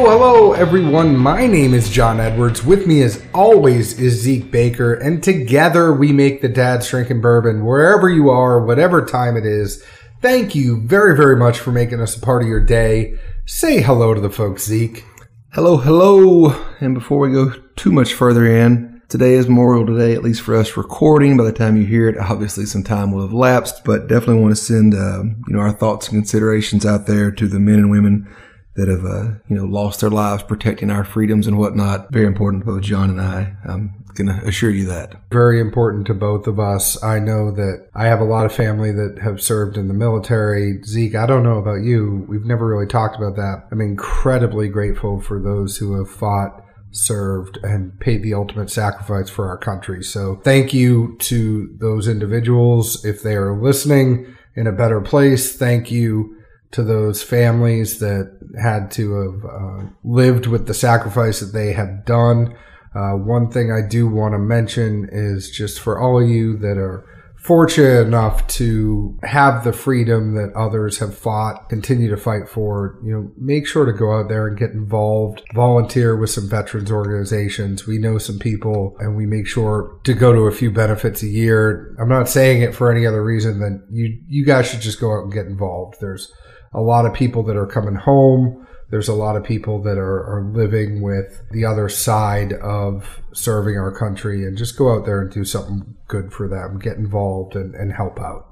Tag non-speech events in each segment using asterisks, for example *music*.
Hello, hello, everyone. My name is John Edwards. With me, as always, is Zeke Baker, and together we make the Dad's Drinking Bourbon. Wherever you are, whatever time it is, thank you very, very much for making us a part of your day. Say hello to the folks, Zeke. Hello, hello. And before we go too much further in, today is Memorial Day, at least for us recording. By the time you hear it, obviously some time will have lapsed, but definitely want to send, uh, you know, our thoughts and considerations out there to the men and women that have, uh, you know, lost their lives protecting our freedoms and whatnot. Very important to both John and I. I'm going to assure you that. Very important to both of us. I know that I have a lot of family that have served in the military. Zeke, I don't know about you. We've never really talked about that. I'm incredibly grateful for those who have fought served and paid the ultimate sacrifice for our country. So thank you to those individuals. If they are listening in a better place, thank you to those families that had to have uh, lived with the sacrifice that they have done. Uh, one thing I do want to mention is just for all of you that are fortunate enough to have the freedom that others have fought, continue to fight for, you know, make sure to go out there and get involved, volunteer with some veterans organizations. We know some people and we make sure to go to a few benefits a year. I'm not saying it for any other reason than you, you guys should just go out and get involved. There's a lot of people that are coming home. There's a lot of people that are, are living with the other side of serving our country and just go out there and do something good for them, get involved and, and help out.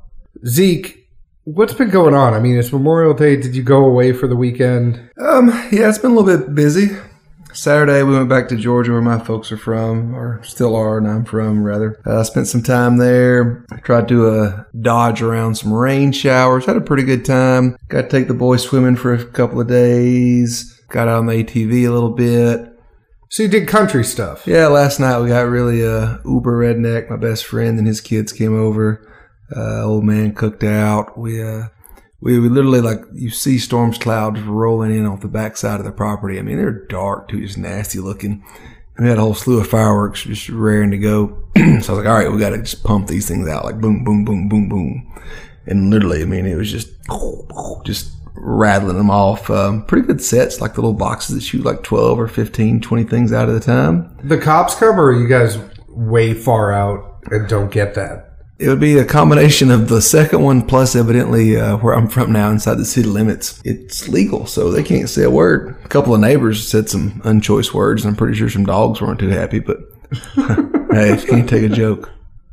Zeke, what's been going on? I mean, it's Memorial Day. Did you go away for the weekend? Um, yeah, it's been a little bit busy. Saturday, we went back to Georgia, where my folks are from, or still are, and I'm from, rather. I uh, spent some time there. I tried to uh, dodge around some rain showers. Had a pretty good time. Got to take the boys swimming for a couple of days. Got out on the ATV a little bit. So you did country stuff? Yeah, last night we got really uh, uber redneck. My best friend and his kids came over. Uh, old man cooked out. We uh, we, we literally like you see storms clouds rolling in off the backside of the property. I mean, they're dark too, just nasty looking. And we had a whole slew of fireworks just raring to go. *clears throat* so I was like, all right, we got to just pump these things out like boom, boom, boom, boom, boom. And literally, I mean, it was just, *sniffs* just rattling them off. Um, pretty good sets, like the little boxes that shoot like 12 or 15, 20 things out at a time. The cops come or you guys way far out and don't get that? It would be a combination of the second one plus evidently uh, where I'm from now inside the city limits. It's legal, so they can't say a word. A couple of neighbors said some unchoice words, and I'm pretty sure some dogs weren't too happy, but *laughs* hey, you can't take a joke.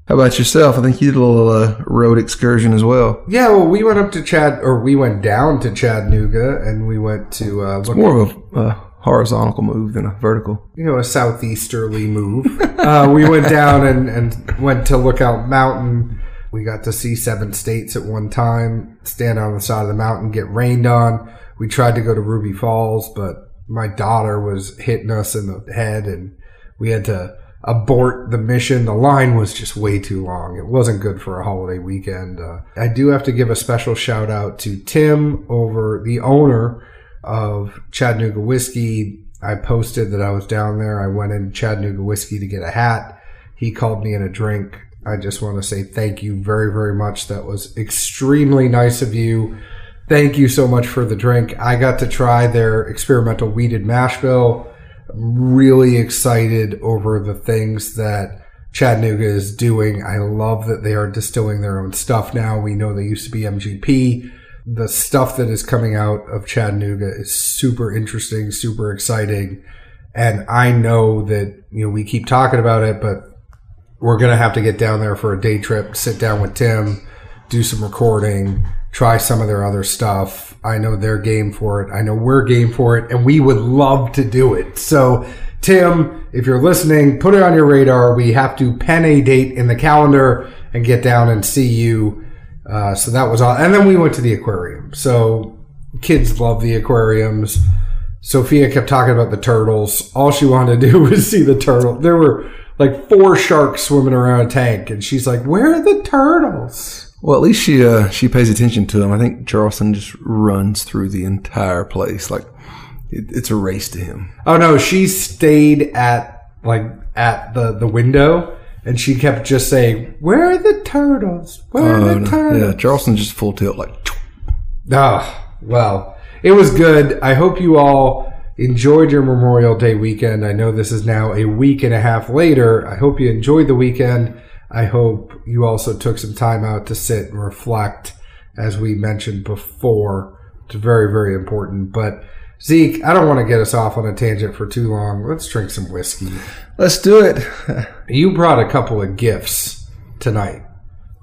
How about yourself? I think you did a little uh, road excursion as well. Yeah, well, we went up to Chad, or we went down to Chattanooga, and we went to uh, look more of a uh, horizontal move than a vertical. You know, a southeasterly move. *laughs* uh, we went down and, and went to Lookout Mountain. We got to see seven states at one time, stand on the side of the mountain, get rained on. We tried to go to Ruby Falls, but my daughter was hitting us in the head and we had to abort the mission. The line was just way too long. It wasn't good for a holiday weekend. Uh, I do have to give a special shout out to Tim over the owner of Chattanooga whiskey. I posted that I was down there. I went in Chattanooga whiskey to get a hat. He called me in a drink. I just want to say thank you very, very much. That was extremely nice of you. Thank you so much for the drink. I got to try their experimental wheated mash bill. I'm really excited over the things that Chattanooga is doing. I love that they are distilling their own stuff now. We know they used to be MGP the stuff that is coming out of Chattanooga is super interesting, super exciting. And I know that, you know, we keep talking about it, but we're going to have to get down there for a day trip, sit down with Tim, do some recording, try some of their other stuff. I know they're game for it. I know we're game for it and we would love to do it. So Tim, if you're listening, put it on your radar. We have to pen a date in the calendar and get down and see you uh, so that was all. And then we went to the aquarium. So kids love the aquariums. Sophia kept talking about the turtles. All she wanted to do *laughs* was see the turtle. There were like four sharks swimming around a tank, and she's like, "Where are the turtles?" Well, at least she uh, she pays attention to them. I think Charleston just runs through the entire place like it, it's a race to him. Oh no, she stayed at like at the the window and she kept just saying, "Where are the turtles? Where are the oh, turtles?" Yeah, Charleston just full tilt like. Ah, well, it was good. I hope you all enjoyed your Memorial Day weekend. I know this is now a week and a half later. I hope you enjoyed the weekend. I hope you also took some time out to sit and reflect, as we mentioned before. It's very, very important. But Zeke, I don't want to get us off on a tangent for too long. Let's drink some whiskey. Let's do it. *laughs* You brought a couple of gifts tonight.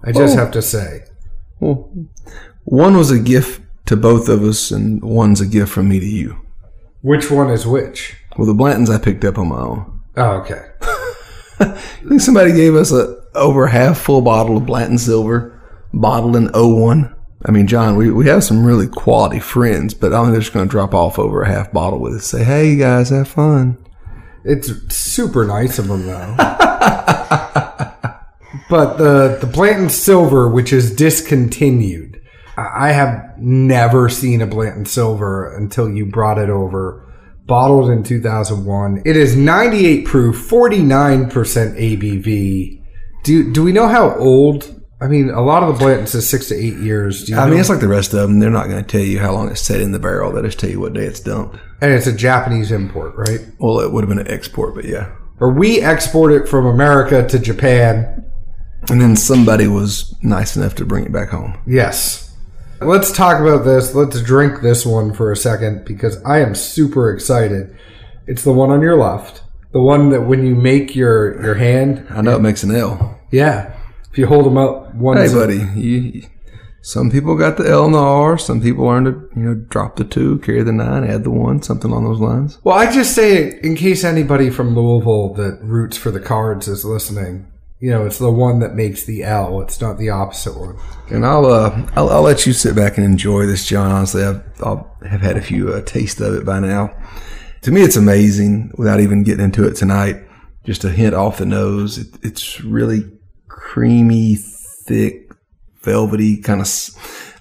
I just Oh. have to say. Well, one was a gift to both of us, and one's a gift from me to you. Which one is which? Well, the Blantons I picked up on my own. Oh, okay. *laughs* I think somebody gave us a over half full bottle of Blanton Silver, bottled in 01. I mean, John, we, we have some really quality friends, but I don't think they're just going to drop off over a half bottle with us. Say, hey, you guys, have fun. It's super nice of them, though. *laughs* but the the Blanton Silver, which is discontinued, I I have never seen a Blanton Silver until you brought it over. Bottled in 2001. It is 98 proof, 49% ABV. Do do we know how old? I mean, a lot of the Blantons is six to eight years. Do you I know? mean, it's like the rest of them. They're not going to tell you how long it's set in the barrel. They just tell you what day it's dumped. and it's a Japanese import, right? Well, it would have been an export, but yeah. Or we export it from America to Japan. And then somebody was nice enough to bring it back home. Yes. Let's talk about this. Let's drink this one for a second because I am super excited. It's the one on your left. The one that when you make your your hand, I know it makes an L. yeah. If you hold them up, one. Hey, buddy, you, some people got the L and the R. Some people learned to, you know, drop the two, carry the nine, add the one, something along those lines. Well, I just say in case anybody from Louisville that roots for the Cards is listening. You know, it's the one that makes the L. It's not the opposite one. And I'll, uh, I'll, I'll let you sit back and enjoy this, John. Honestly, I've, I'll have had a few uh, taste of it by now. To me, it's amazing. Without even getting into it tonight, just a hint off the nose. It, it's really creamy, thick, velvety, kind of,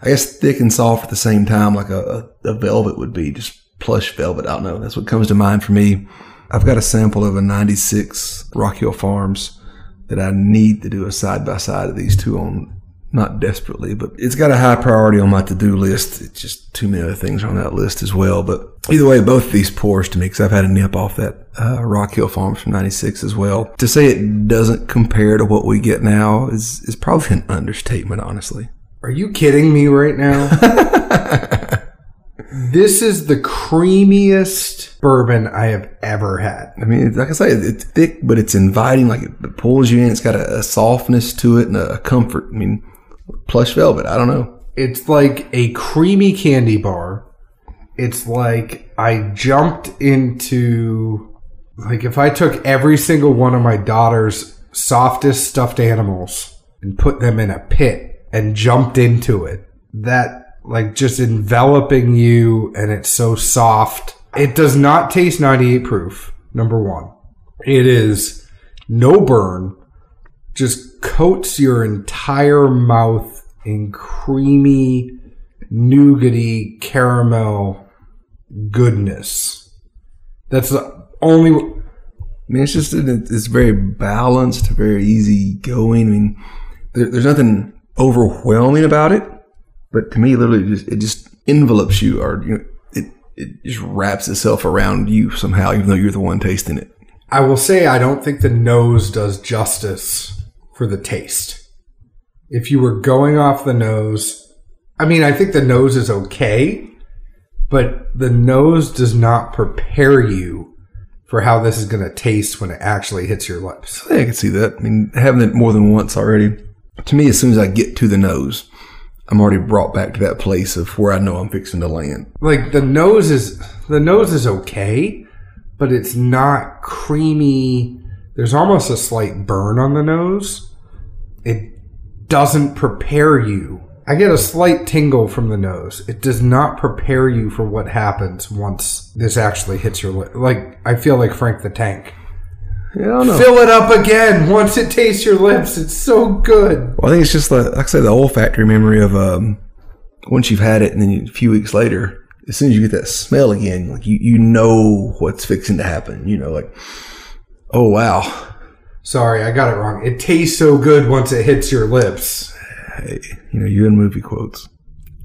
I guess, thick and soft at the same time, like a, a, velvet would be, just plush velvet. I don't know. That's what comes to mind for me. I've got a sample of a 96 Rock Hill Farms that I need to do a side by side of these two on. Not desperately, but it's got a high priority on my to do list. It's just too many other things on that list as well. But either way, both of these pours to me because I've had a nip off that uh, Rock Hill Farms from '96 as well. To say it doesn't compare to what we get now is is probably an understatement, honestly. Are you kidding me right now? *laughs* this is the creamiest bourbon I have ever had. I mean, like I say, it's thick, but it's inviting. Like it pulls you in. It's got a, a softness to it and a comfort. I mean, plush velvet. I don't know. It's like a creamy candy bar. It's like I jumped into like if I took every single one of my daughter's softest stuffed animals and put them in a pit and jumped into it. That like just enveloping you and it's so soft. It does not taste 98 proof. Number 1. It is no burn. Just coats your entire mouth in creamy nougaty caramel goodness. That's the only I mean, it's just it's very balanced, very easy going. I mean, there, there's nothing overwhelming about it, but to me, literally, just, it just envelops you, or you know, it it just wraps itself around you somehow, even though you're the one tasting it. I will say I don't think the nose does justice for the taste. If you were going off the nose, I mean, I think the nose is okay, but the nose does not prepare you for how this is going to taste when it actually hits your lips. I can see that. I mean, having it more than once already. To me, as soon as I get to the nose, I'm already brought back to that place of where I know I'm fixing to land. Like the nose is the nose is okay, but it's not creamy. There's almost a slight burn on the nose. It doesn't prepare you. I get a slight tingle from the nose. It does not prepare you for what happens once this actually hits your lip. Like I feel like Frank the Tank. Yeah, I don't know. Fill it up again once it tastes your lips. It's so good. Well, I think it's just like, like I say, the olfactory memory of um, once you've had it, and then you, a few weeks later, as soon as you get that smell again, like you, you know what's fixing to happen. You know, like, oh wow, Sorry, I got it wrong. It tastes so good once it hits your lips. hey, you know, you in movie quotes.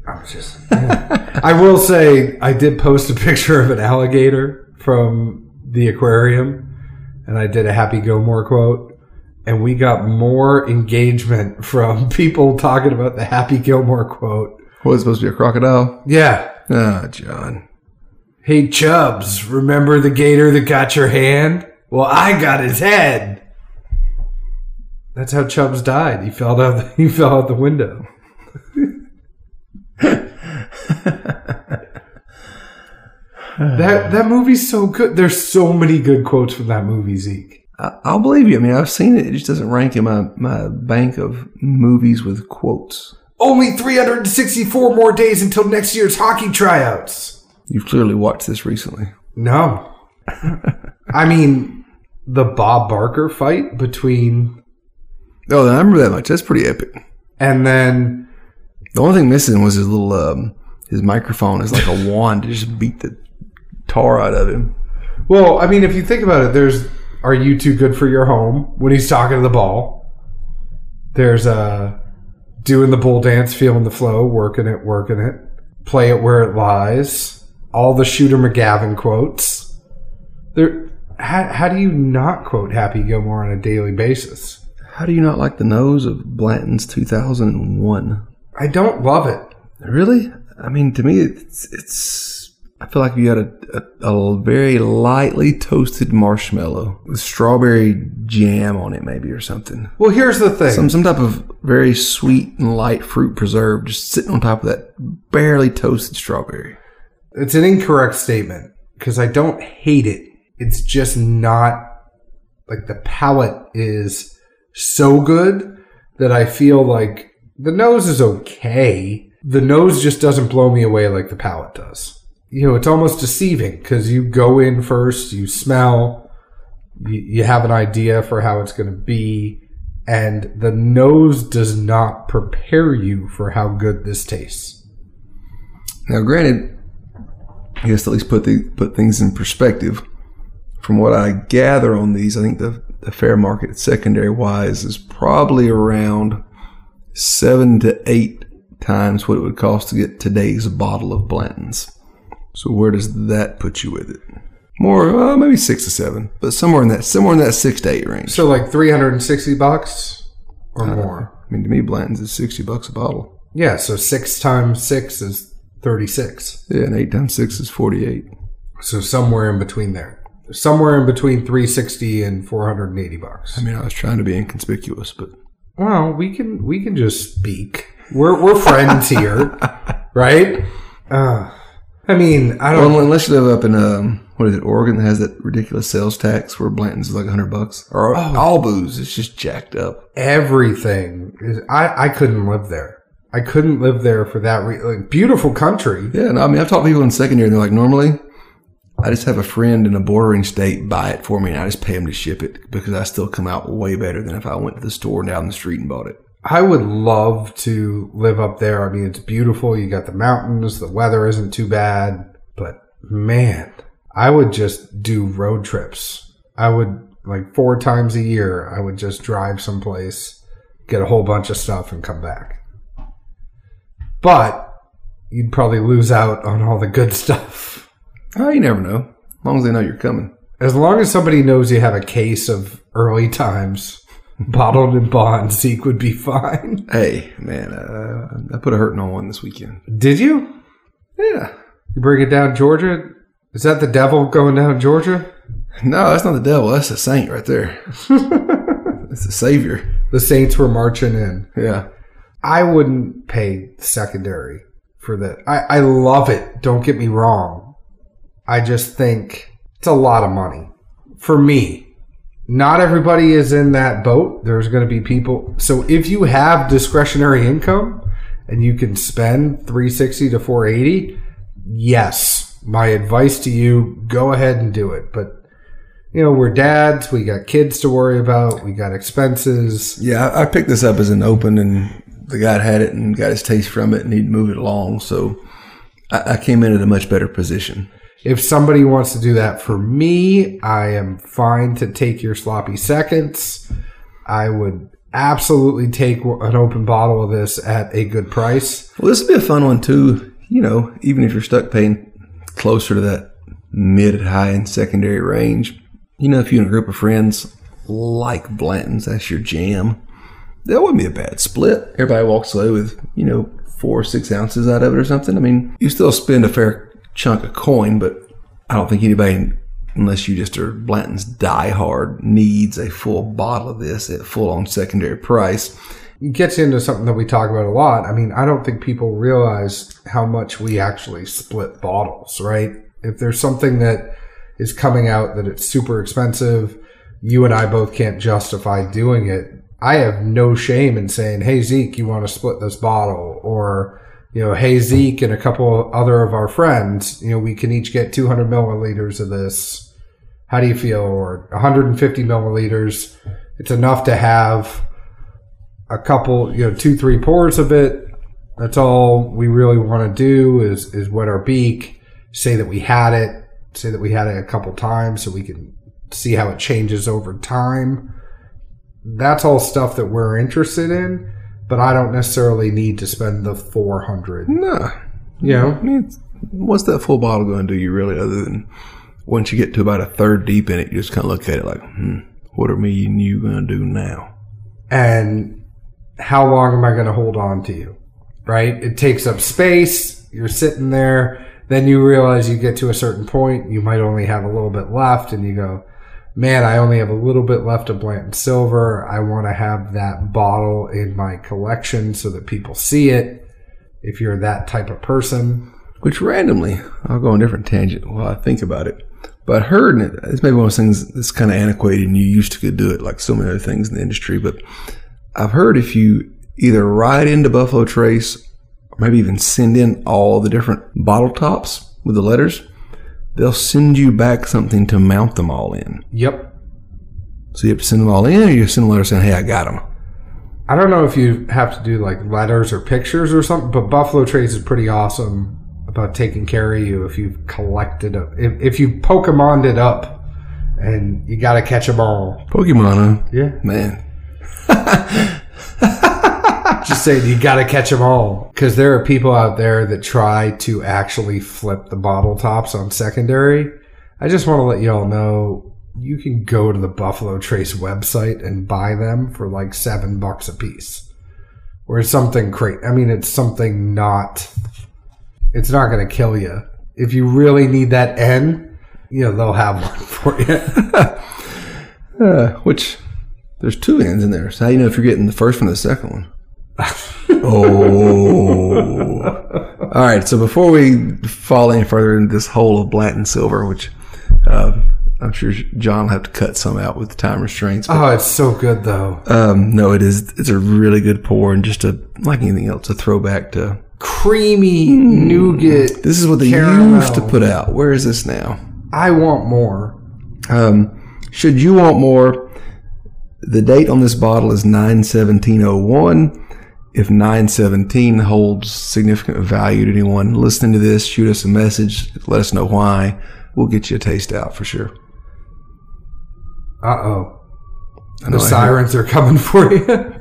I was just. I will say, I did post a picture of an alligator from the aquarium, and I did a Happy Gilmore quote, and we got more engagement from *laughs* people talking about the Happy Gilmore quote. What was supposed to be a crocodile? Yeah. Ah, John. Hey, Chubbs, remember the gator that got your hand? Well, I got his head. That's how Chubbs died. He fell out. *laughs* He fell out the window. that that movie's so good. There's so many good quotes from that movie, Zeke. I, I'll believe you. I mean, I've seen it. It just doesn't rank in my, my bank of movies with quotes. Only 364 more days until next year's hockey tryouts. You've clearly watched this recently. No. *laughs* I mean, the Bob Barker fight between. Oh, I remember that much. That's pretty epic. And then. The only thing missing was his little, um, his microphone is like a *laughs* wand to just beat the tar out of him. Well, I mean, if you think about it, there's Are You Too Good for Your Home when he's talking to the ball. There's uh, doing the bull dance, feeling the flow, working it, working it. Play it where it lies. All the Shooter McGavin quotes. There, how, how do you not quote Happy Gilmore on a daily basis? How do you not like the nose of Blanton's 2001? I don't love it. Really? I mean, to me, it's, it's I feel like you had a, a, a very lightly toasted marshmallow with strawberry jam on it, maybe, or something. Well, here's the thing. Some, some type of very sweet and light fruit preserve just sitting on top of that barely toasted strawberry. It's an incorrect statement because I don't hate it. It's just not like the palate is so good that I feel like the nose is okay. The nose just doesn't blow me away like the palate does. You know, it's almost deceiving because you go in first, you smell, you, you have an idea for how it's going to be, and the nose does not prepare you for how good this tastes. Now, granted, I guess at least put the put things in perspective. From what I gather on these, I think the, the fair market secondary wise is probably around seven to eight times what it would cost to get today's bottle of Blanton's. So where does that put you with it? More, uh, maybe six to seven, but somewhere in that somewhere in that six to eight range. So like 360 bucks or more. I mean, to me, Blanton's is sixty bucks a bottle. Yeah, so 6 times 6 is 36. Yeah, and eight times six is forty-eight. So somewhere in between there. Somewhere in between 360 and 480 bucks. I mean, I was trying to be inconspicuous, but Well, we can we can just speak. We're we're friends here, *laughs* right? Uh, I mean, I don't. Well, unless you live up in um, what is it, Oregon that has that ridiculous sales tax where Blanton's is like hundred bucks, or all booze is just jacked up. everything is. I I couldn't live there. I couldn't live there for that. Re- like, beautiful country. Yeah, no, I mean I've talked to people in second year, and they're like, normally, I just have a friend in a bordering state buy it for me, and I just pay him to ship it because I still come out way better than if I went to the store down the street and bought it. I would love to live up there. I mean, it's beautiful. You got the mountains. The weather isn't too bad. But man, I would just do road trips. I would like four times a year. I would just drive someplace, get a whole bunch of stuff, and come back. But you'd probably lose out on all the good *laughs* stuff. Oh, you never know. As long as they know you're coming. As long as somebody knows you have a case of early times *laughs* bottled in bond, Zeke would be fine. *laughs* Hey, man, uh, I put a hurting on one this weekend. Did you? Yeah. You bring it down Georgia? Is that the devil going down Georgia? No, that's not the devil. That's the saint right there. *laughs* it's the savior. The Saints were marching in. Yeah. I wouldn't pay secondary for that. I, I love it. Don't get me wrong. I just think it's a lot of money for me. Not everybody is in that boat. There's going to be people. So if you have discretionary income and you can spend 360 to 480, yes, my advice to you, go ahead and do it. But you know, we're dads, we got kids to worry about, we got expenses. Yeah, I, picked this up as an open, and the guy had it and got his taste from it, and he'd move it along. So I, I came in at a much better position. If somebody wants to do that for me, I am fine to take your sloppy seconds. I would absolutely take an open bottle of this at a good price. Well, this would be a fun one too. You know, even if you're stuck paying closer to that mid high and secondary range, you know, if you and a group of friends like Blanton's, that's your jam. That wouldn't be a bad split. Everybody walks away with, you know, four or six ounces out of it or something. I mean, you still spend a fair chunk of coin, but I don't think anybody, unless you just are Blanton's diehard, needs a full bottle of this at full on secondary price. It gets into something that we talk about a lot. I mean, I don't think people realize how much we actually split bottles, right? If there's something that is coming out that it's super expensive, you and I both can't justify doing it. I have no shame in saying, "Hey Zeke, you want to split this bottle?" Or, you know, "Hey Zeke and a couple other of our friends, you know, we can each get 200 milliliters of this. How do you feel?" Or 150 milliliters. It's enough to have a couple, you know, two, three pours of it. That's all we really want to do is is wet our beak, say that we had it, say that we had it a couple times, so we can see how it changes over time that's all stuff that we're interested in, but I don't necessarily need to spend the 400. Nah. You know? I mean, what's that full bottle going to do you really other than once you get to about a third deep in it, you just kind of look at it like, hmm, what are me and you going to do now? And how long am I going to hold on to you? Right? It takes up space. You're sitting there. Then you realize you get to a certain point, you might only have a little bit left, and you go, man, I only have a little bit left of Blanton Silver. I want to have that bottle in my collection so that people see it. If you're that type of person, Which randomly, I'll go on a different tangent while I think about it. But I heard, it's maybe one of those things that's kind of antiquated and you used to could do it like so many other things in the industry. But I've heard if you either write into Buffalo Trace or maybe even send in all the different bottle tops with the letters, they'll send you back something to mount them all in. yep. So you have to send them all in or you send a letter saying, hey, I got them. I don't know if you have to do like letters or pictures or something, but Buffalo Trace is pretty awesome about taking care of you if you've collected up. If, if you Pokemoned it up and you got to catch them all. Pokemon, huh? Yeah. Man. *laughs* Just saying, you got to catch them all. Because there are people out there that try to actually flip the bottle tops on secondary. I just want to let you all know you can go to the Buffalo Trace website and buy them for like seven bucks a piece. Or something crazy. I mean, it's something not, it's not going to kill you. If you really need that N, you know, they'll have one *laughs* for you. *laughs* Uh, which there's two ends in there. So how do you know if you're getting the first one or the second one? *laughs* oh. All right. So before we fall any further into this hole of Blanton silver, which uh, I'm sure John will have to cut some out with time restraints. But, oh, it's so good though. um, no, it is. It's a really good pour and just a like anything else, a throwback to. Creamy nougat. This is what they Caramel. used to put out. Where is this now? I want more. Um, should you want more, the date on this bottle is 91701. If 917 holds significant value to anyone listening to this, shoot us a message. Let us know why. We'll get you a taste out for sure. Uh oh. The sirens are coming for you. *laughs*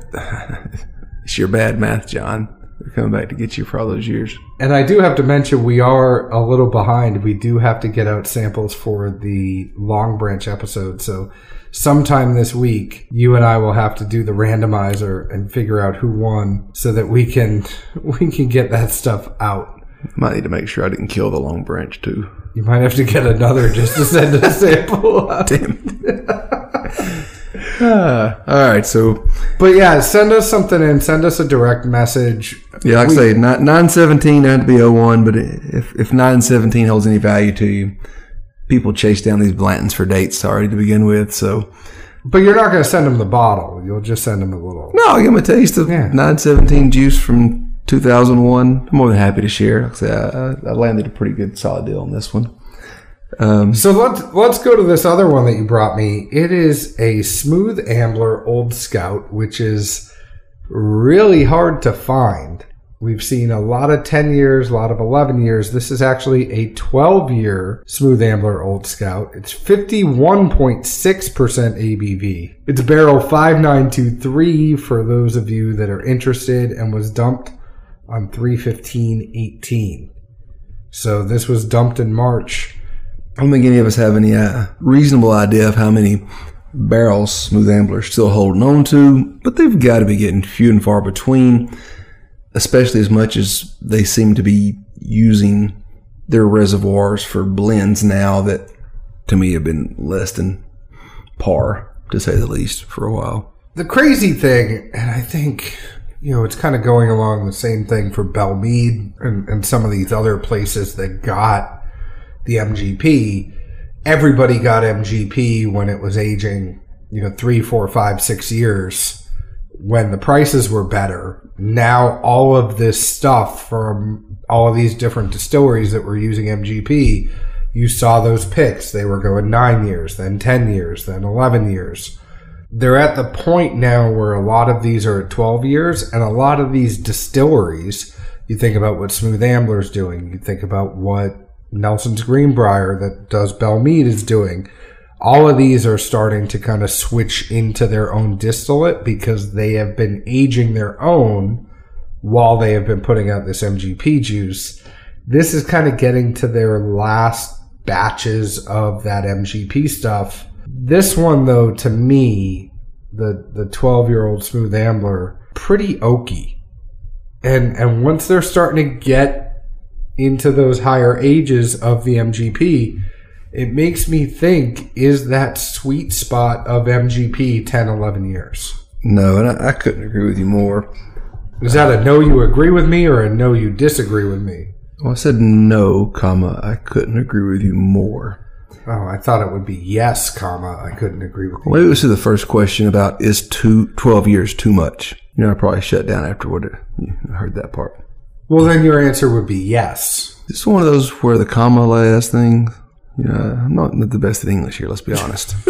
It's your bad math, John. They're coming back to get you for all those years. and I do have to mention we are a little behind. We do have to get out samples for the Longbranch episode. So sometime this week, you and I will have to do the randomizer and figure out who won so that we can *laughs* we can get that stuff out. Might need to make sure I didn't kill the Longbranch too. You might have to get another just to send a *laughs* sample out. Damn. *laughs* Ah, all right, so But yeah, send us something in. Send us a direct message. Yeah, like We- I say, nine seventeen doesn't to be 01, but if if nine seventeen holds any value to you, people chase down these Blantons for dates already to begin with. So But you're not going to send them the bottle. You'll just send them a little. no, give them a taste of Yeah. nine seventeen juice from two thousand one. I'm more than happy to share. Like I say, I, I landed a pretty good solid deal on this one. Um, so let's let's go to this other one that you brought me. It is a smooth ambler old scout, which is really hard to find. We've seen a lot of 10 years, a lot of 11 years. This is actually a 12 year Smooth Ambler Old Scout. It's 51.6% ABV. It's barrel 5923 for those of you that are interested and was dumped on 31518. So this was dumped in March. I don't think any of us have any uh, reasonable idea of how many barrels Smooth Ambler still holding on to, but they've got to be getting few and far between especially as much as they seem to be using their reservoirs for blends now that to me have been less than par, to say the least, for a while. The crazy thing, and I think, you know, it's kind of going along the same thing for Belle Meade and, and some of these other places that got the MGP. Everybody got MGP when it was aging, you know, three, four, five, six years when the prices were better, now all of this stuff from all of these different distilleries that were using MGP, you saw those picks. They were going nine years, then 10 years, then 11 years. They're at the point now where a lot of these are at 12 years, and a lot of these distilleries, you think about what Smooth Ambler's doing, you think about what Nelson's Greenbrier that does Belle Meade is doing all of these are starting to kind of switch into their own distillate because they have been aging their own while they have been putting out this MGP juice. This is kind of getting to their last batches of that MGP stuff. This one though, to me, the the 12 year old smooth ambler, pretty oaky. And and once they're starting to get into those higher ages of the MGP, it makes me think is that sweet spot of MGP 10, 11 years? No, and I, I couldn't agree with you more. Is that a no you agree with me or a no you disagree with me? Well, I said no, comma, I couldn't agree with you more. Oh, I thought it would be yes, comma, I couldn't agree with you. Well, let's see the first question about is two, 12 years too much? You know, I probably shut down after what you heard that part. Well, then your answer would be yes. It's one of those where the comma last thing know, I'm not the best at English here. Let's be honest. *laughs*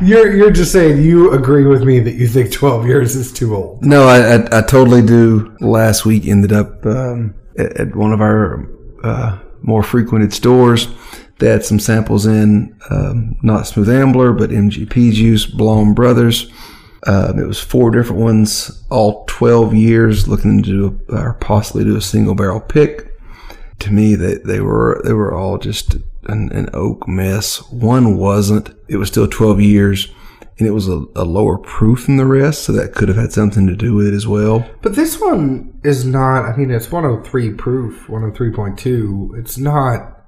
you're you're just saying you agree with me that you think 12 years is too old. No, I I, I totally do. Last week ended up um, at, at, one of our uh, more frequented stores. They had some samples in, um, not Smooth Ambler, but MGP juice, Blaum Brothers. Um, it was four different ones, all 12 years, looking to do, or possibly do a single barrel pick to me they, they were they were all just an, an, oak mess. One wasn't. It was still 12 years and it was a, a, lower proof than the rest, so that could have had something to do with it as well. But this one is not, I mean, it's 103 proof, 103.2. It's not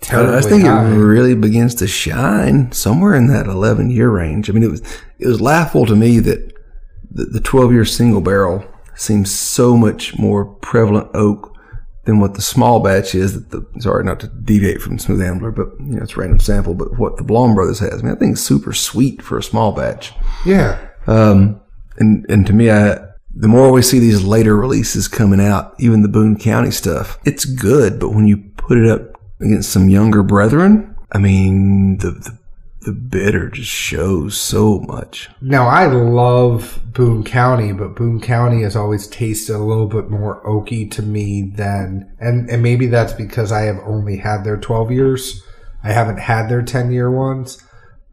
terribly I think high. it really begins to shine somewhere in that 11 year range. I mean, it was, it was laughable to me that the, the 12 year single barrel seems so much more prevalent oak than what the small batch is. That the sorry, not to deviate from Smooth Ambler, but you know it's a random sample. But what the Blaum Brothers has, I mean, I think it's super sweet for a small batch. Yeah. Um, and and to me, I the more we see these later releases coming out, even the Boone County stuff, it's good. But when you put it up against some younger brethren, I mean, the, the the bitter just shows so much. Now I love Boone County, but Boone County has always tasted a little bit more oaky to me than, and and maybe that's because I have only had their twelve years. I haven't had their ten year ones,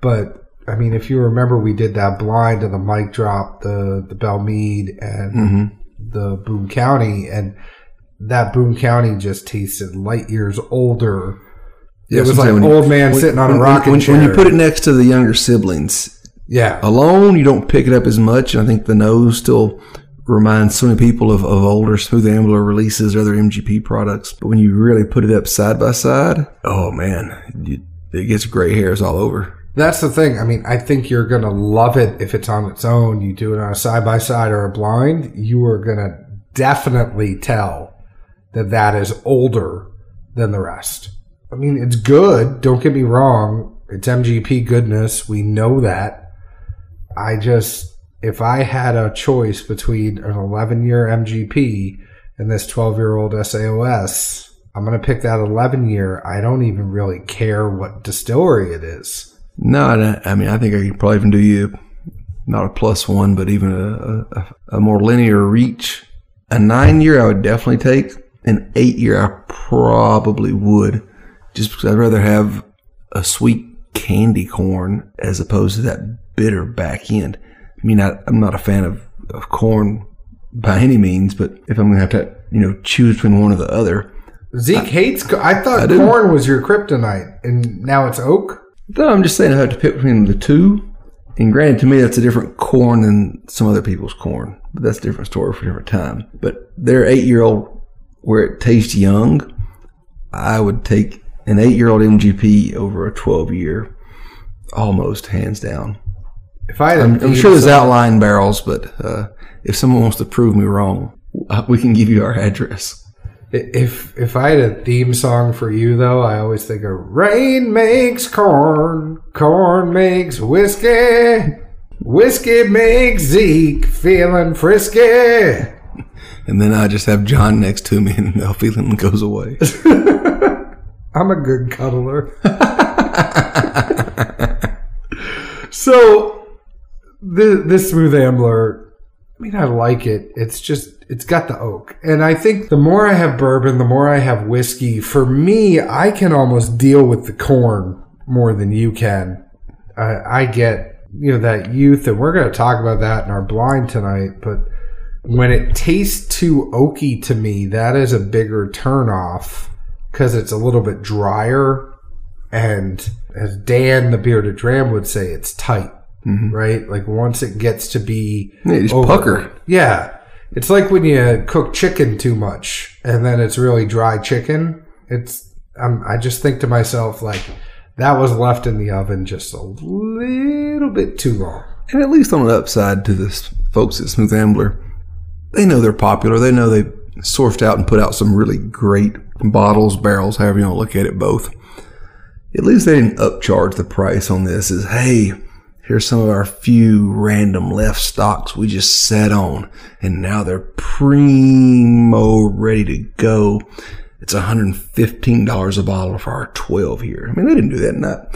but I mean, if you remember, we did that blind of the mic drop, the the Belle Meade and mm-hmm. the Boone County, and that Boone County just tasted light years older it was like an old man when, sitting on when, a rocking when, chair. When you put it next to the younger siblings, yeah, alone you don't pick it up as much. And I think the nose still reminds so many people of, of older Smooth Ambler releases or other MGP products. But when you really put it up side by side, oh man, you, it gets gray hairs all over. That's the thing. I mean, I think you're going to love it if it's on its own. You do it on a side by side or a blind, you are going to definitely tell that that is older than the rest. I mean, it's good. Don't get me wrong. It's MGP goodness. We know that. I just, if I had a choice between an 11 year MGP and this 12 year old SAOS, I'm going to pick that 11 year. I don't even really care what distillery it is. No, I mean, I think I could probably even do you not a plus one, but even a, a, a more linear reach a nine year I would definitely take. An eight year I probably would, just because I'd rather have a sweet candy corn as opposed to that bitter back end. I mean, I, I'm not a fan of, of corn by any means, but if I'm gonna have to, you know, choose between one or the other, Zeke hates. co- I thought I corn was your kryptonite, and now it's oak. No, I'm just saying I have to pick between the two. And granted, to me, that's a different corn than some other people's corn. But that's a different story for a different time. But their eight year old, where it tastes young, I would take an eight year old MGP over a 12 year, almost hands down. If I I'm, I'm sure there's outline barrels, but uh, if someone wants to prove me wrong, uh, we can give you our address. If if I had a theme song for you though, I always think of rain makes corn, corn makes whiskey, whiskey makes Zeke feeling frisky. *laughs* And then I just have John next to me, and the feeling goes away. *laughs* I'm a good cuddler. *laughs* so the, this smooth ambler, I mean, I like it. It's just it's got the oak, and I think the more I have bourbon, the more I have whiskey. For me, I can almost deal with the corn more than you can. I, I get you know that youth, and we're going to talk about that in our blind tonight, but. When it tastes too oaky to me, that is a bigger turnoff because it's a little bit drier and as Dan the bearded dram would say it's tight right? Like once it gets to be Yeah, just over- pucker. yeah. It's like when you cook chicken too much and then it's really dry chicken. It's um, i just think to myself like that was left in the oven just a little bit too long. And at least on the upside to the s- folks at Smooth Ambler, they know they're popular. They know they sourced out and put out some really great bottles, barrels, however you want to look at it, both. At least they didn't upcharge the price on this. Is hey, here's some of our few random left stocks we just sat on, and now they're primo ready to go. It's $115 a bottle for our 12 here. I mean, they didn't do that. Not,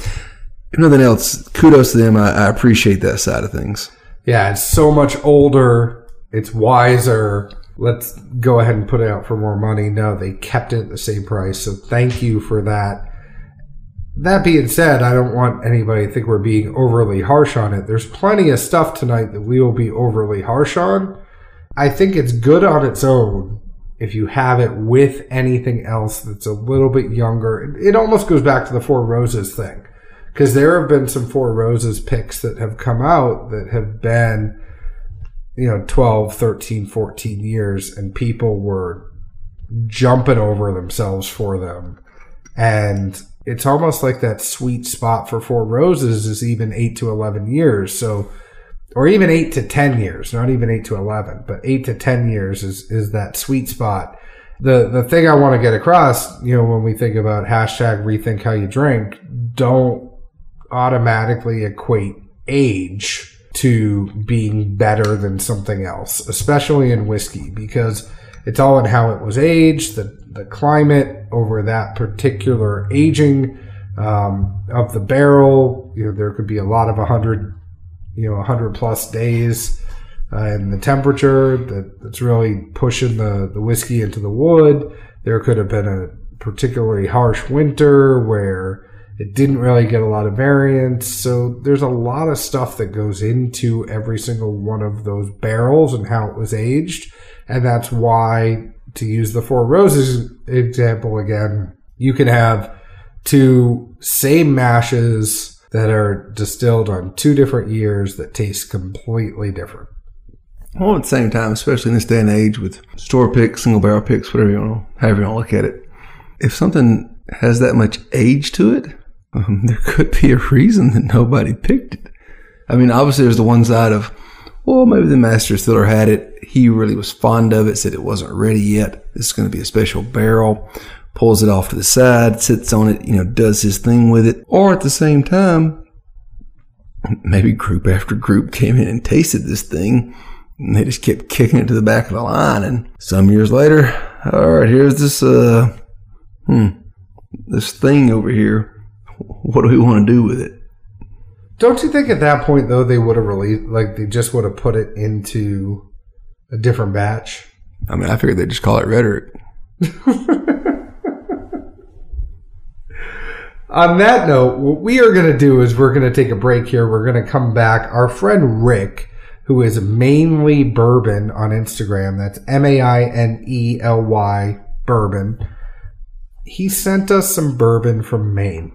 if nothing else, kudos to them. I, I appreciate that side of things. Yeah, it's so much older. It's wiser. Let's go ahead and put it out for more money. No, they kept it at the same price. So thank you for that. That being said, I don't want anybody to think we're being overly harsh on it. There's plenty of stuff tonight that we will be overly harsh on. I think it's good on its own if you have it with anything else that's a little bit younger. It almost goes back to the Four Roses thing because there have been some Four Roses picks that have come out that have been, you know, 12, 13, 14 years, and people were jumping over themselves for them. And it's almost like that sweet spot for Four Roses is even 8 to 11 years. So, or even 8 to 10 years, not even 8 to 11, but 8 to 10 years is, is that sweet spot. The, the thing I want to get across, you know, when we think about hashtag rethink how you drink, don't automatically equate age to being better than something else, especially in whiskey, because it's all in how it was aged, the, the climate over that particular aging um, of the barrel. You know, there could be a lot of 100, you know, 100 plus days uh, and the temperature that, that's really pushing the, the whiskey into the wood. There could have been a particularly harsh winter where it didn't really get a lot of variance. So there's a lot of stuff that goes into every single one of those barrels and how it was aged. And that's why, to use the Four Roses example again, you can have two same mashes that are distilled on two different years that taste completely different. Well, at the same time, especially in this day and age with store picks, single barrel picks, whatever you want, however you want to look at it, if something has that much age to it, um, *laughs* there could be a reason that nobody picked it. I mean, obviously, there's the one side of, well, maybe the master distiller had it. He really was fond of it, said it wasn't ready yet. This is going to be a special barrel. Pulls it off to the side, sits on it, you know, does his thing with it. Or at the same time, *laughs* maybe group after group came in and tasted this thing and they just kept kicking it to the back of the line. And some years later, all right, here's this, uh, hmm, this thing over here. What do we want to do with it? Don't you think at that point though they would have released like they just would have put it into a different batch? I mean, I figured they'd just call it rhetoric. *laughs* On that note, what we are going to do is we're going to take a break here. We're going to come back. Our friend Rick, who is Mainely bourbon on Instagram, that's M A I N E L Y bourbon, he sent us some bourbon from Maine.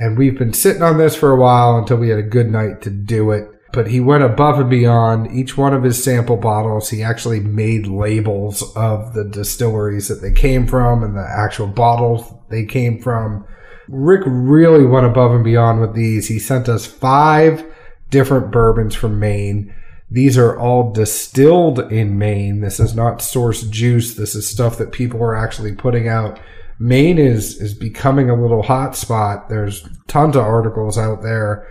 And we've been sitting on this for a while until we had a good night to do it. But he went above and beyond each one of his sample bottles. He actually made labels of the distilleries that they came from and the actual bottles they came from. Rick really went above and beyond with these. He sent us five different bourbons from Maine. These are all distilled in Maine. This is not source juice. This is stuff that people are actually putting out. Maine is is becoming a little hot spot. There's tons of articles out there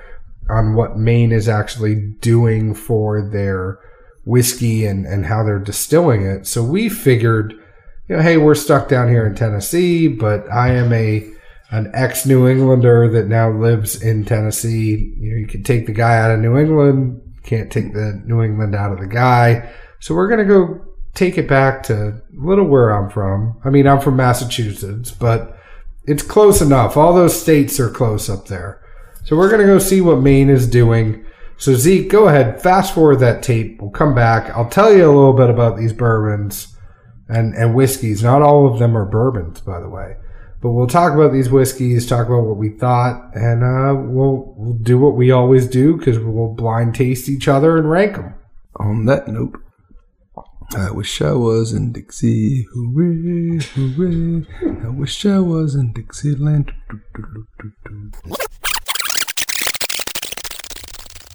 on what Maine is actually doing for their whiskey and, and how they're distilling it. So we figured, you know, hey, we're stuck down here in Tennessee, but I am a an ex New Englander that now lives in Tennessee. You know, you can take the guy out of New England, can't take the New England out of the guy. So we're gonna go take it back to a little where I'm from. I mean, I'm from Massachusetts, but it's close enough. All those states are close up there. So we're going to go see what Maine is doing. So Zeke, go ahead, fast forward that tape. We'll come back. I'll tell you a little bit about these bourbons and, and whiskeys. Not all of them are bourbons, by the way. But we'll talk about these whiskeys, talk about what we thought, and uh, we'll, we'll do what we always do because we'll blind taste each other and rank them. On that note, I wish I was in Dixie. Hooray, hooray. I wish I was in Dixieland.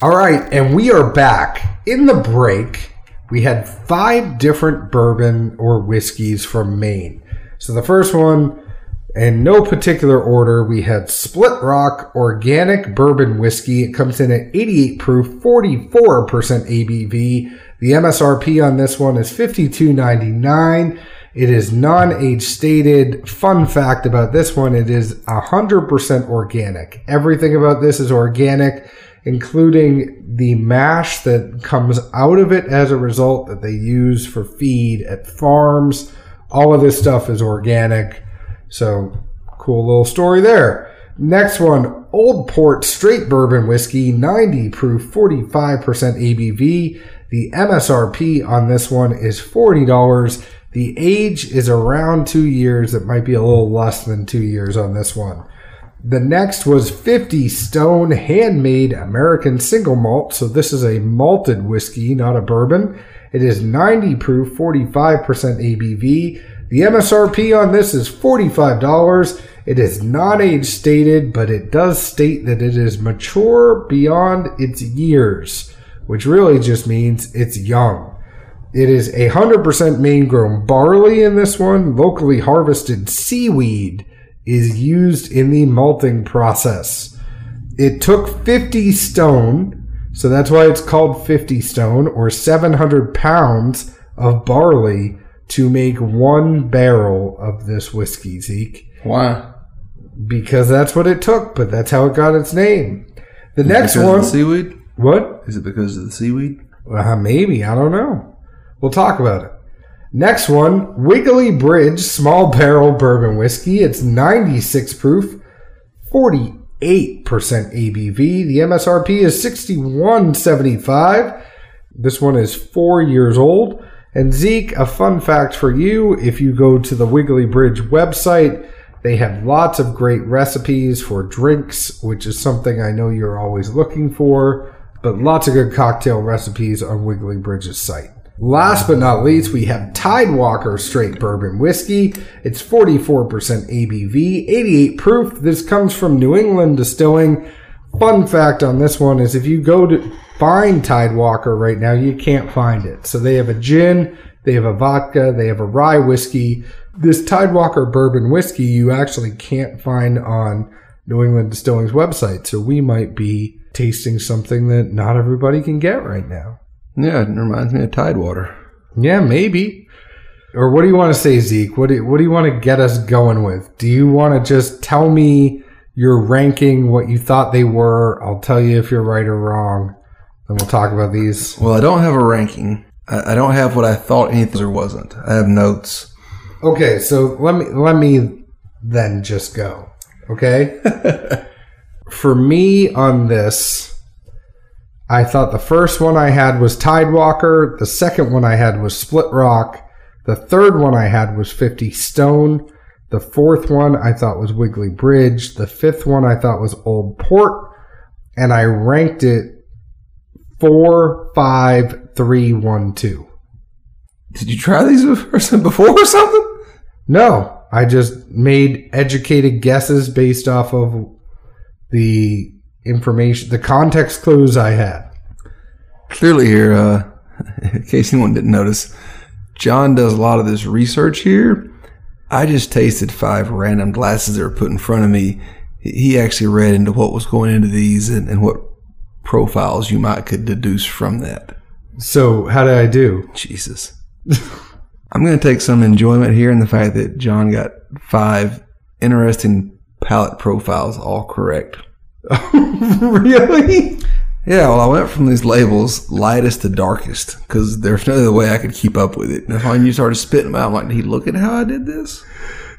All right, and we are back. In the break, we had five different bourbon or whiskeys from Maine. So the first one, in no particular order, we had Split Rock Organic Bourbon Whiskey. It comes in at 88 proof, 44% ABV. The MSRP on this one is $52.99. It is non-age stated. Fun fact about this one, it is 100% organic. Everything about this is organic including the mash that comes out of it as a result that they use for feed at farms. All of this stuff is organic. So, cool little story there. Next one, Old Port Straight Bourbon Whiskey, 90 proof, 45% ABV. The MSRP on this one is $40. The age is around two years. It might be a little less than two years on this one. The next was 50 Stone Handmade American Single Malt. So this is a malted whiskey, not a bourbon. It is 90 proof, 45% ABV. The MSRP on this is $45. It is not age stated, but it does state that it is mature beyond its years, which really just means it's young. It is a 100% Maine grown barley in this one, locally harvested seaweed is used in the malting process. It took 50 stone, so that's why it's called 50 stone, or 700 pounds of barley to make one barrel of this whiskey, Zeke. Why? Because that's what it took, but that's how it got its name. The next because one. Of the seaweed? What? Is it because of the seaweed? Uh, maybe. I don't know. We'll talk about it. Next one, Wiggly Bridge Small Barrel Bourbon Whiskey. It's 96 proof, 48% ABV. The MSRP is 61.75. This one is 4 years old. And Zeke, a fun fact for you, if you go to the Wiggly Bridge website, they have lots of great recipes for drinks, which is something I know you're always looking for, but lots of good cocktail recipes on Wiggly Bridge's site. Last but not least, we have Tidewater Straight Bourbon Whiskey. It's 44% ABV, 88 proof. This comes from New England Distilling. Fun fact on this one is if you go to find Tidewater right now, you can't find it. So they have a gin, they have a vodka, they have a rye whiskey. This Tidewater Bourbon Whiskey you actually can't find on New England Distilling's website. So we might be tasting something that not everybody can get right now. Yeah, it reminds me of Tidewater. Yeah, maybe. Or what do you want to say, Zeke? What do, what do you want to get us going with? Do you want to just tell me your ranking, what you thought they were? I'll tell you if you're right or wrong. Then we'll talk about these. Well, I don't have a ranking. I, I don't have what I thought anything or wasn't. I have notes. Okay, so let me let me then just go. Okay? *laughs* For me on this, I thought the first one I had was Tidewalker, the second one I had was Split Rock, the third one I had was 50 Stone, the fourth one I thought was Wiggly Bridge, the fifth one I thought was Old Port, and I ranked it four, five, three, one, two. Did you try these *laughs* before or something? No, I just made educated guesses based off of the information, the context clues I had. Clearly, here, uh, *laughs* in case anyone didn't notice, John does a lot of this research here. I just tasted five random glasses that were put in front of me. He actually read into what was going into these and, and what profiles you might could deduce from that. So, how did I do? Jesus. *laughs* I'm going to take some enjoyment here in the fact that John got five interesting palate profiles all correct. *laughs* really? Yeah, well, I went from these labels lightest to darkest because there's no other way I could keep up with it. And when you started spitting them out, I'm like, did he look at how I did this?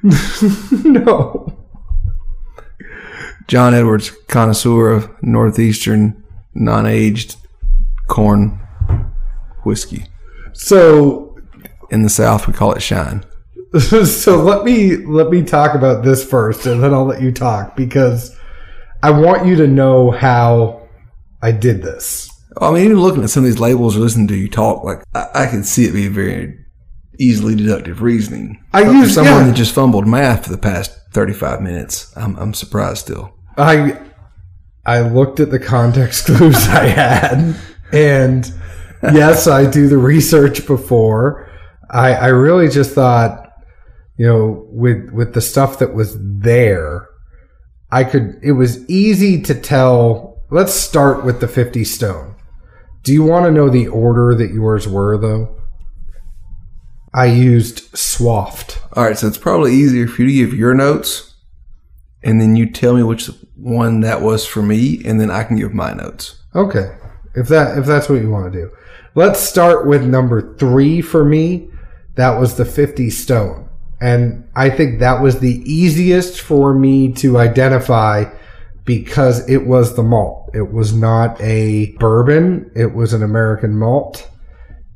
*laughs* no. John Edwards, connoisseur of northeastern non-aged corn whiskey. So, In the South, we call it shine. *laughs* so let me let me talk about this first, and then I'll let you talk because I want you to know how I did this. I mean, even looking at some of these labels or listening to you talk, like I, I can see it be very easily deductive reasoning. I But use- someone yeah. that just fumbled math for the past 35 minutes. I'm, I'm surprised still. I I looked at the context *laughs* clues I had, and yes, I do the research before. I I really just thought, you know, with with the stuff that was there, I could. It was easy to tell. Let's start with the fifty stone. Do you want to know the order that yours were, though? I used Swaft. All right, so it's probably easier for you to give your notes, and then you tell me which one that was for me, and then I can give my notes. Okay. If that if that's what you want to do. Let's start with number 3 for me. That was the 50 stone. And I think that was the easiest for me to identify because it was the malt. It was not a bourbon, it was an American malt.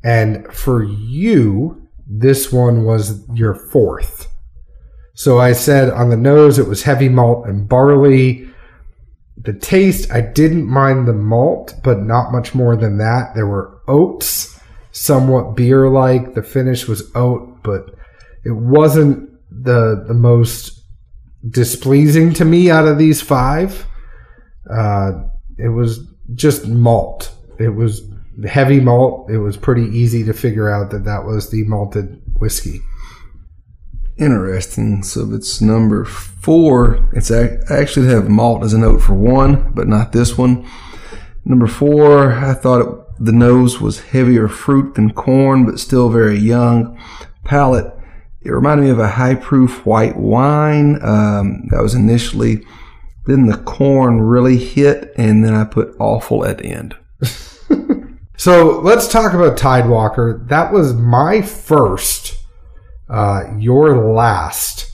And for you, this one was your fourth. So I said on the nose it was heavy malt and barley the taste i didn't mind the malt but not much more than that there were oats somewhat beer like the finish was oat but it wasn't the the most displeasing to me out of these five uh, it was just malt it was heavy malt it was pretty easy to figure out that that was the malted whiskey Interesting. So it's number four, it's actually have malt as a note for one, but not this one. Number four, I thought it, the nose was heavier fruit than corn, but still very young. Palate, it reminded me of a high proof white wine. Um, that was initially, then the corn really hit, and then I put awful at the end. *laughs* So let's talk about Tidewalker. That was my first, uh, your last.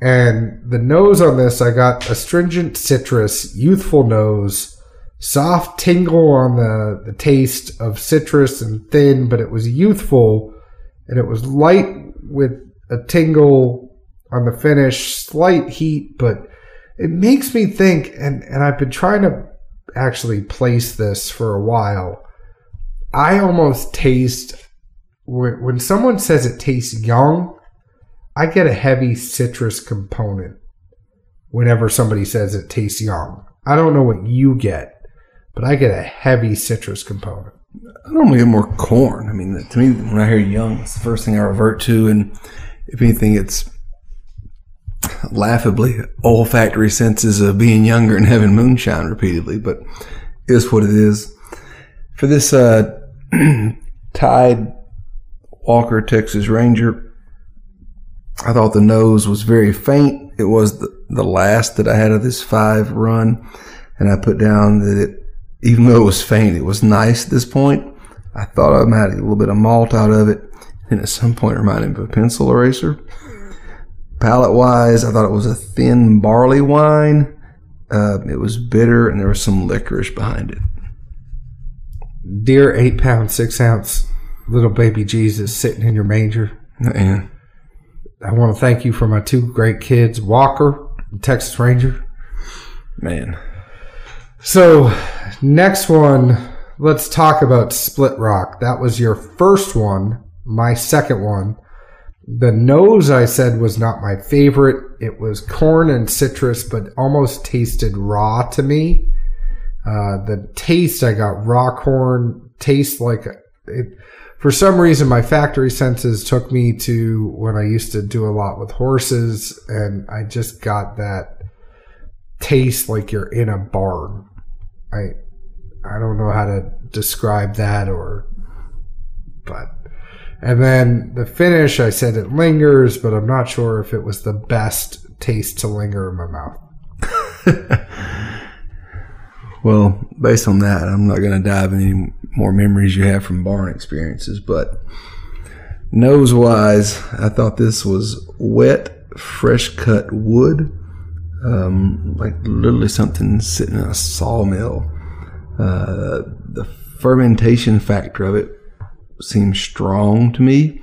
And the nose on this, I got astringent citrus, youthful nose, soft tingle on the, the taste of citrus and thin, but it was youthful and it was light with a tingle on the finish, slight heat, but it makes me think, and, and I've been trying to actually place this for a while. I almost taste when, when someone says it tastes young, I get a heavy citrus component whenever somebody says it tastes young. I don't know what you get, but I get a heavy citrus component. I normally get more corn. I mean, to me, when I hear young, it's the first thing I revert to. And if anything, it's laughably olfactory senses of being younger and having moonshine repeatedly, but it's what it is. For this uh, *clears throat* Tide Walker Texas Ranger, I thought the nose was very faint. It was the, the last that I had of this five run. And I put down that it, even though it was faint, it was nice at this point. I thought I might get a little bit of malt out of it, and at some point it reminded me of a pencil eraser. Palate wise, I thought it was a thin barley wine. Uh, it was bitter, and there was some licorice behind it. Dear eight pound, six ounce little baby Jesus sitting in your manger. Man, I want to thank you for my two great kids, Walker, and Texas Ranger. man. So, next one, let's talk about Split Rock. That was your first one, my second one. The nose I said was not my favorite. It was corn and citrus, but almost tasted raw to me. Uh, the taste I got raw corn, tastes like it. For some reason, my factory senses took me to when I used to do a lot with horses, and I just got that taste like you're in a barn. I I don't know how to describe that or but and then the finish I said it lingers, but I'm not sure if it was the best taste to linger in my mouth. *laughs* Well, based on that, I'm not going to dive any more memories you have from barn experiences, but nose wise, I thought this was wet, fresh cut wood, um, like literally something sitting in a sawmill. Uh, the fermentation factor of it seems strong to me.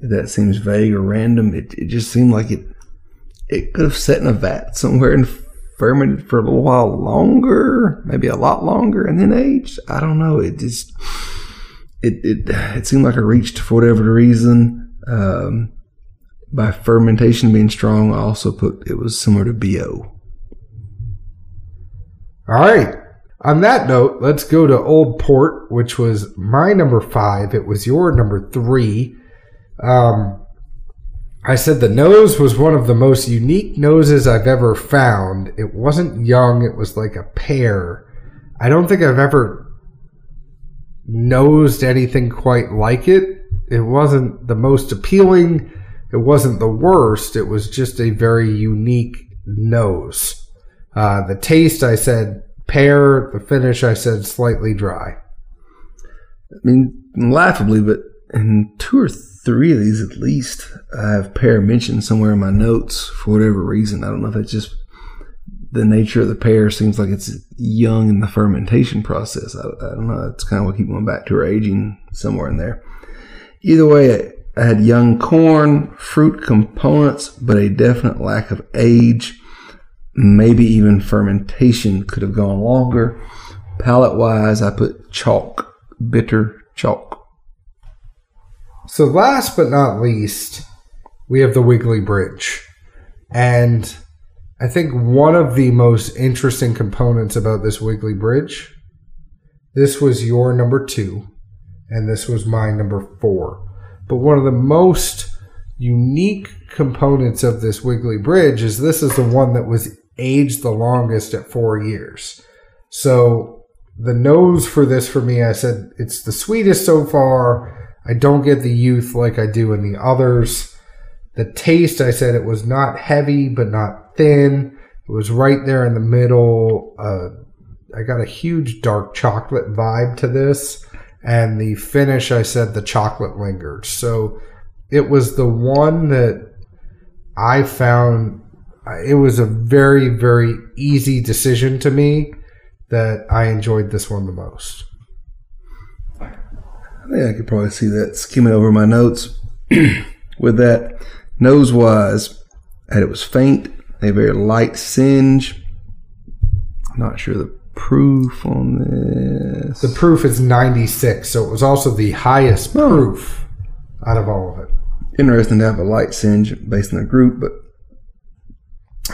That seems vague or random, it, it just seemed like it it could have sat in a vat somewhere and fermented for a little while longer, maybe a lot longer, and then aged. I don't know. It just it it it seemed like I reached for whatever reason. Um, by fermentation being strong, I also put it was similar to bo. All right. On that note, let's go to Old Port, which was my number five. It was your number three. Um, I said the nose was one of the most unique noses I've ever found. It wasn't young, it was like a pear. I don't think I've ever nosed anything quite like it. It wasn't the most appealing, it wasn't the worst, it was just a very unique nose. Uh, the taste, I said pear. The finish, I said slightly dry. I mean, laughably, but in two or three of these at least, I have pear mentioned somewhere in my notes for whatever reason. I don't know if it's just the nature of the pear seems like it's young in the fermentation process. I, I don't know. It's kind of what keep going back to her aging somewhere in there. Either way, I had young corn, fruit components, but a definite lack of age. Maybe even fermentation could have gone longer. Palate wise, I put chalk, bitter chalk. So, last but not least, we have the Wiggly Bridge. And I think one of the most interesting components about this Wiggly Bridge, this was your number two, and this was my number four. But one of the most unique components of this Wiggly Bridge is this is the one that was aged the longest at four years. So the nose for this for me, I said it's the sweetest so far. I don't get the youth like I do in the others. The taste, I said it was not heavy but not thin. It was right there in the middle. Uh, I got a huge dark chocolate vibe to this. And the finish, I said the chocolate lingered. So it was the one that I found it was a very, very easy decision to me that I enjoyed this one the most. I think I could probably see that skimming over my notes. *clears throat* With that, nose wise, and it was faint, a very light singe. Not sure the proof on this. The proof is 96, so it was also the highest proof out of all of it. Interesting to have a light singe based on the group, but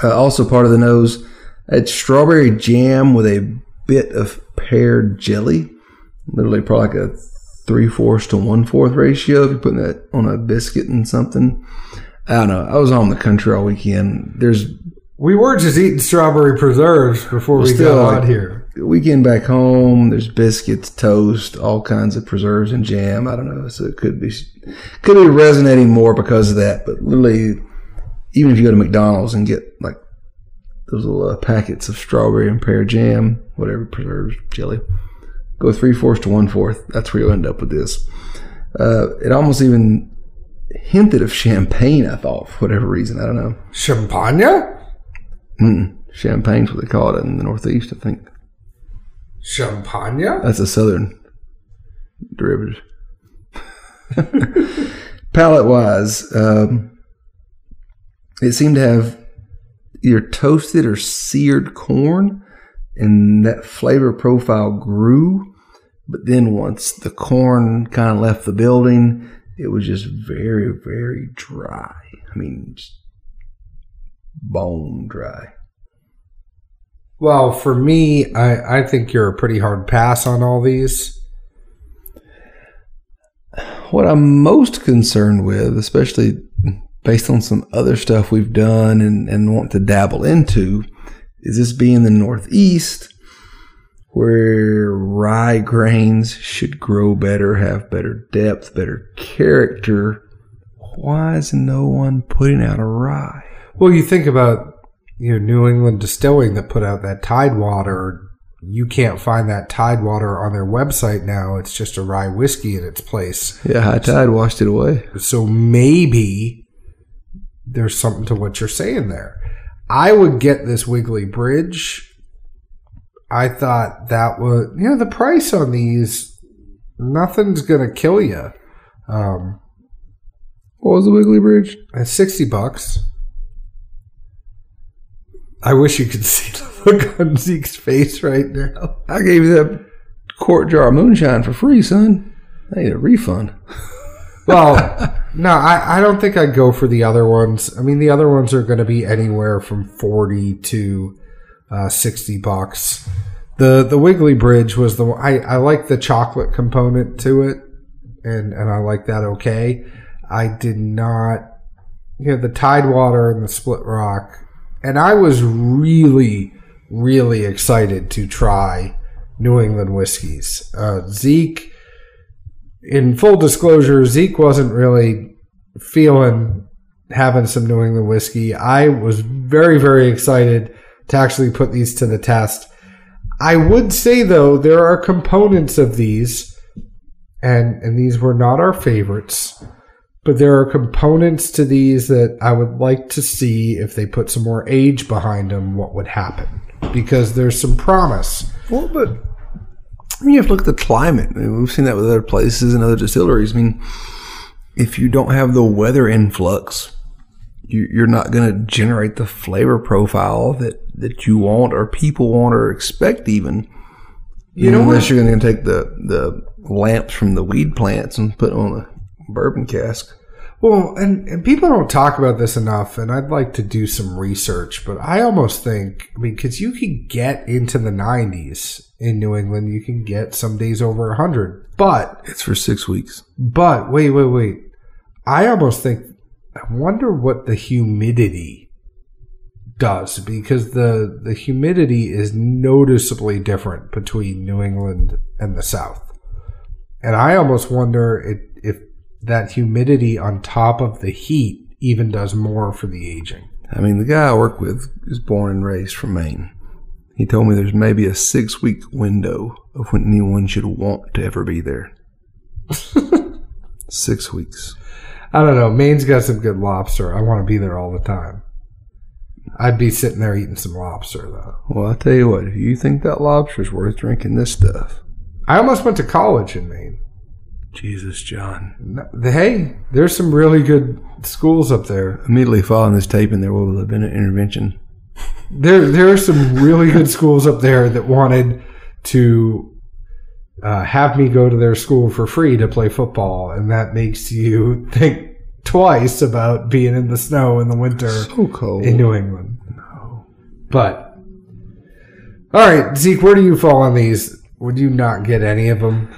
uh, also part of the nose, it's strawberry jam with a bit of pear jelly. Literally probably like a three fourths to one fourth ratio if you're putting that on a biscuit and something. I don't know. I was on the country all weekend. There's We were just eating strawberry preserves before we still, got like, out here. weekend back home. There's biscuits, toast, all kinds of preserves and jam. I don't know. So it could be could be resonating more because of that. But literally, even if you go to McDonald's and get like those little uh, packets of strawberry and pear jam, whatever preserves jelly, Go three fourths to one fourth. That's where you'll end up with this. Uh, it almost even hinted of champagne. I thought for whatever reason. I don't know. Champagne? Mm, champagne's what they call it in the Northeast. I think Champagne? that's a Southern derivative. *laughs* Palate wise, um, it seemed to have either toasted or seared corn, and that flavor profile grew. But then once the corn kind of left the building, it was just very, very dry. I mean, just bone dry. Well, for me, I, I think you're a pretty hard pass on all these. What I'm most concerned with, especially based on some other stuff we've done and, and want to dabble into, is this being the Northeast where rye grains should grow better, have better depth, better character. Why is no one putting out a rye? Well, you think about you know New England Distilling that put out that Tidewater. You can't find that Tidewater on their website now. It's just a rye whiskey in its place. Yeah, high tide washed it away. So maybe there's something to what you're saying there. I would get this Wiggly Bridge. I thought that was, you know, the price on these, nothing's going to kill you. Um, What was the Wiggly Bridge? it's 60 bucks. I wish you could *laughs* see the look on Zeke's face right now. I gave you that quart jar of moonshine for free, son. I need a refund. *laughs* Well, no, I, I don't think I'd go for the other ones. I mean, the other ones are going to be anywhere from 40 to uh, 60 bucks. The the Wiggly Bridge was the one, I, I like the chocolate component to it, and, and I like that okay. I did not, you know, the Tidewater and the Split Rock, and I was really, really excited to try New England whiskeys. Uh, Zeke, in full disclosure, Zeke wasn't really feeling having some New England whiskey. I was very, very excited to actually put these to the test. I would say though, there are components of these, and and these were not our favorites, but there are components to these that I would like to see if they put some more age behind them, what would happen. Because there's some promise. Well, but I mean, you have to look at the climate. I mean, we've seen that with other places and other distilleries. I mean, if you don't have the weather influx, you, you're not going to generate the flavor profile that, that you want or people want or expect even. You know unless what? you're going to take the, the lamps from the weed plants and put them on a bourbon cask. Well, and, and people don't talk about this enough, and I'd like to do some research, but I almost think, I mean, because you can get into the 90s in New England, you can get some days over 100. But, It's for six weeks. but, wait, wait, wait. I almost think, I wonder what the humidity does, because the, the humidity is noticeably different between New England and the South. And I almost wonder if that humidity on top of the heat even does more for the aging. I mean, the guy I work with is born and raised from Maine. He told me there's maybe a six week window of when anyone should want to ever be there. *laughs* six weeks. I don't know. Maine's got some good lobster. I want to be there all the time. I'd be sitting there eating some lobster though. Well, I tell you what, if you think that lobster's worth drinking this stuff, I almost went to college in Maine. Jesus, John. No- Hey, there's some really good schools up there. Immediately following this taping, there will have been an intervention. There, there are some really good schools up there that wanted to uh, have me go to their school for free to play football, and that makes you think twice about being in the snow in the winter So cold. in New England. No, but all right, Zeke, where do you fall on these? Would you not get any of them?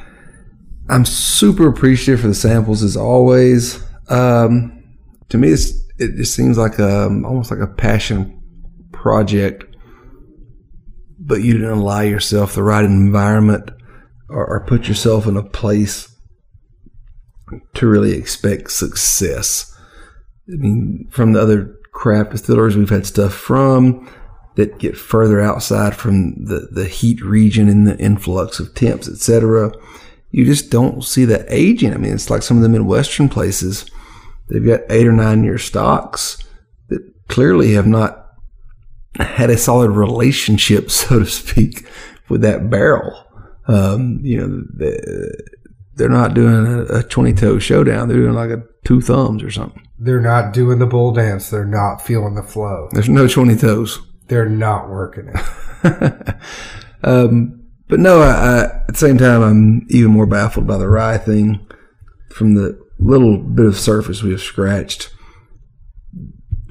I'm super appreciative for the samples as always. Um, to me, it just seems like a, almost like a passion project, but you didn't allow yourself the right environment or, or put yourself in a place to really expect success. I mean, from the other craft distilleries we've had stuff from, that get further outside from the, the heat region and the influx of temps, etc., you just don't see that aging. I mean, it's like some of the Midwestern places, they've got eight or nine year stocks that clearly have not had a solid relationship, *laughs* so to speak, with that barrel. Um, you know, they're not doing a, a 20 toe showdown. They're doing like a two thumbs or something. They're not doing the bull dance. They're not feeling the flow. There's no 20 toes. They're not working it. *laughs* um, but no, I, I, at the same time, I'm even more baffled by the rye thing. From the little bit of surface we have scratched,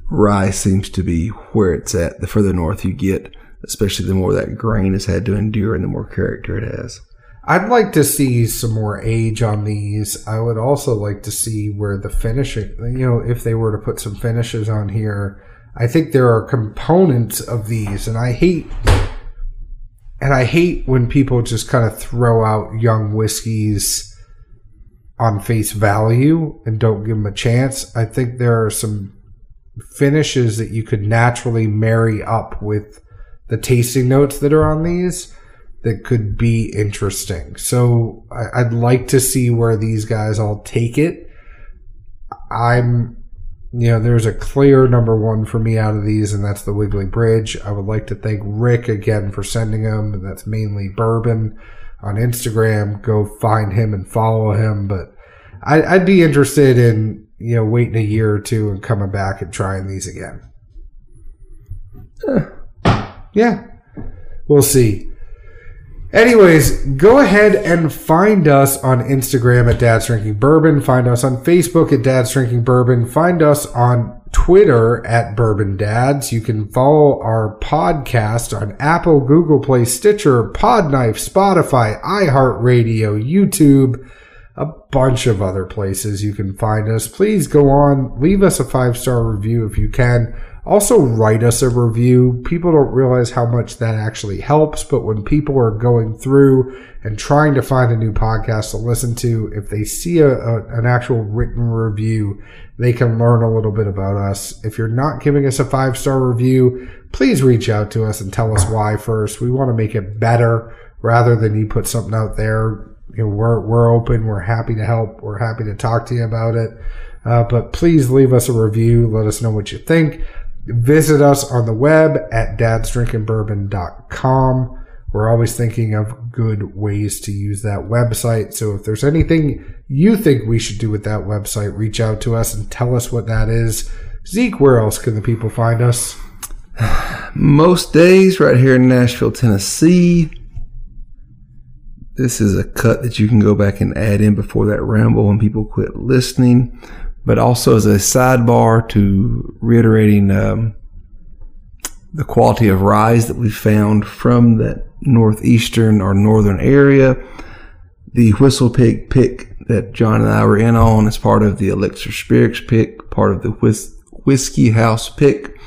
rye seems to be where it's at. The further north you get, especially the more that grain has had to endure and the more character it has. I'd like to see some more age on these. I would also like to see where the finishing, you know, if they were to put some finishes on here. I think there are components of these, and I hate, and I hate when people just kind of throw out young whiskeys on face value and don't give them a chance. I think there are some finishes that you could naturally marry up with the tasting notes that are on these that could be interesting. So I, would like to see where these guys all take it. I'm, you know, there's a clear number one for me out of these, and that's the Wiggly Bridge. I would like to thank Rick again for sending them. That's Mainely bourbon on Instagram. Go find him and follow him. But I, I'd be interested in, you know, waiting a year or two and coming back and trying these again. Eh. yeah, we'll see. Anyways, go ahead and find us on Instagram at Dad's Drinking Bourbon. Find us on Facebook at Dad's Drinking Bourbon. Find us on Twitter at Bourbon Dads. You can follow our podcast on Apple, Google Play, Stitcher, Podknife, Spotify, iHeartRadio, YouTube, a bunch of other places you can find us. Please go on, leave us a five star review if you can. Also, write us a review. People don't realize how much that actually helps, but when people are going through and trying to find a new podcast to listen to, if they see a, a, an actual written review, they can learn a little bit about us. If you're not giving us a five star review, please reach out to us and tell us why first. We want to make it better rather than you put something out there. You know, we're, we're open. We're happy to help. We're happy to talk to you about it. Uh, but please leave us a review. Let us know what you think. Visit us on the web at dadsdrinkingbourbon.com. We're always thinking of good ways to use that website. So if there's anything you think we should do with that website, reach out to us and tell us what that is. Zeke, where else can the people find us? Most days right here in Nashville, Tennessee. This is a cut that you can go back and add in before that ramble when people quit listening but also as a sidebar to reiterating um, the quality of ryes that we found from that northeastern or northern area. The Whistle Pig pick that John and I were in on as part of the Elixir Spirits pick, part of the Whis- Whiskey House pick.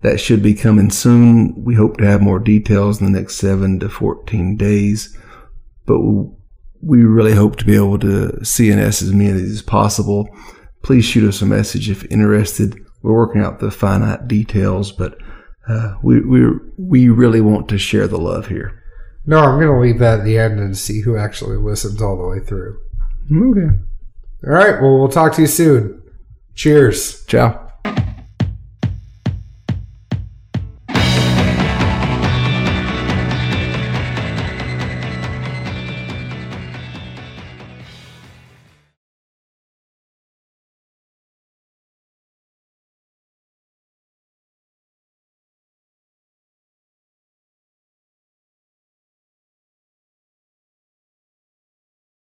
That should be coming soon. We hope to have more details in the next seven to 14 days, but we really hope to be able to CNS as many of these as possible please shoot us a message if interested. We're working out the finite details, but uh, we we we really want to share the love here. No, I'm going to leave that at the end and see who actually listens all the way through. Okay. All right. Well, we'll talk to you soon. Cheers. Ciao.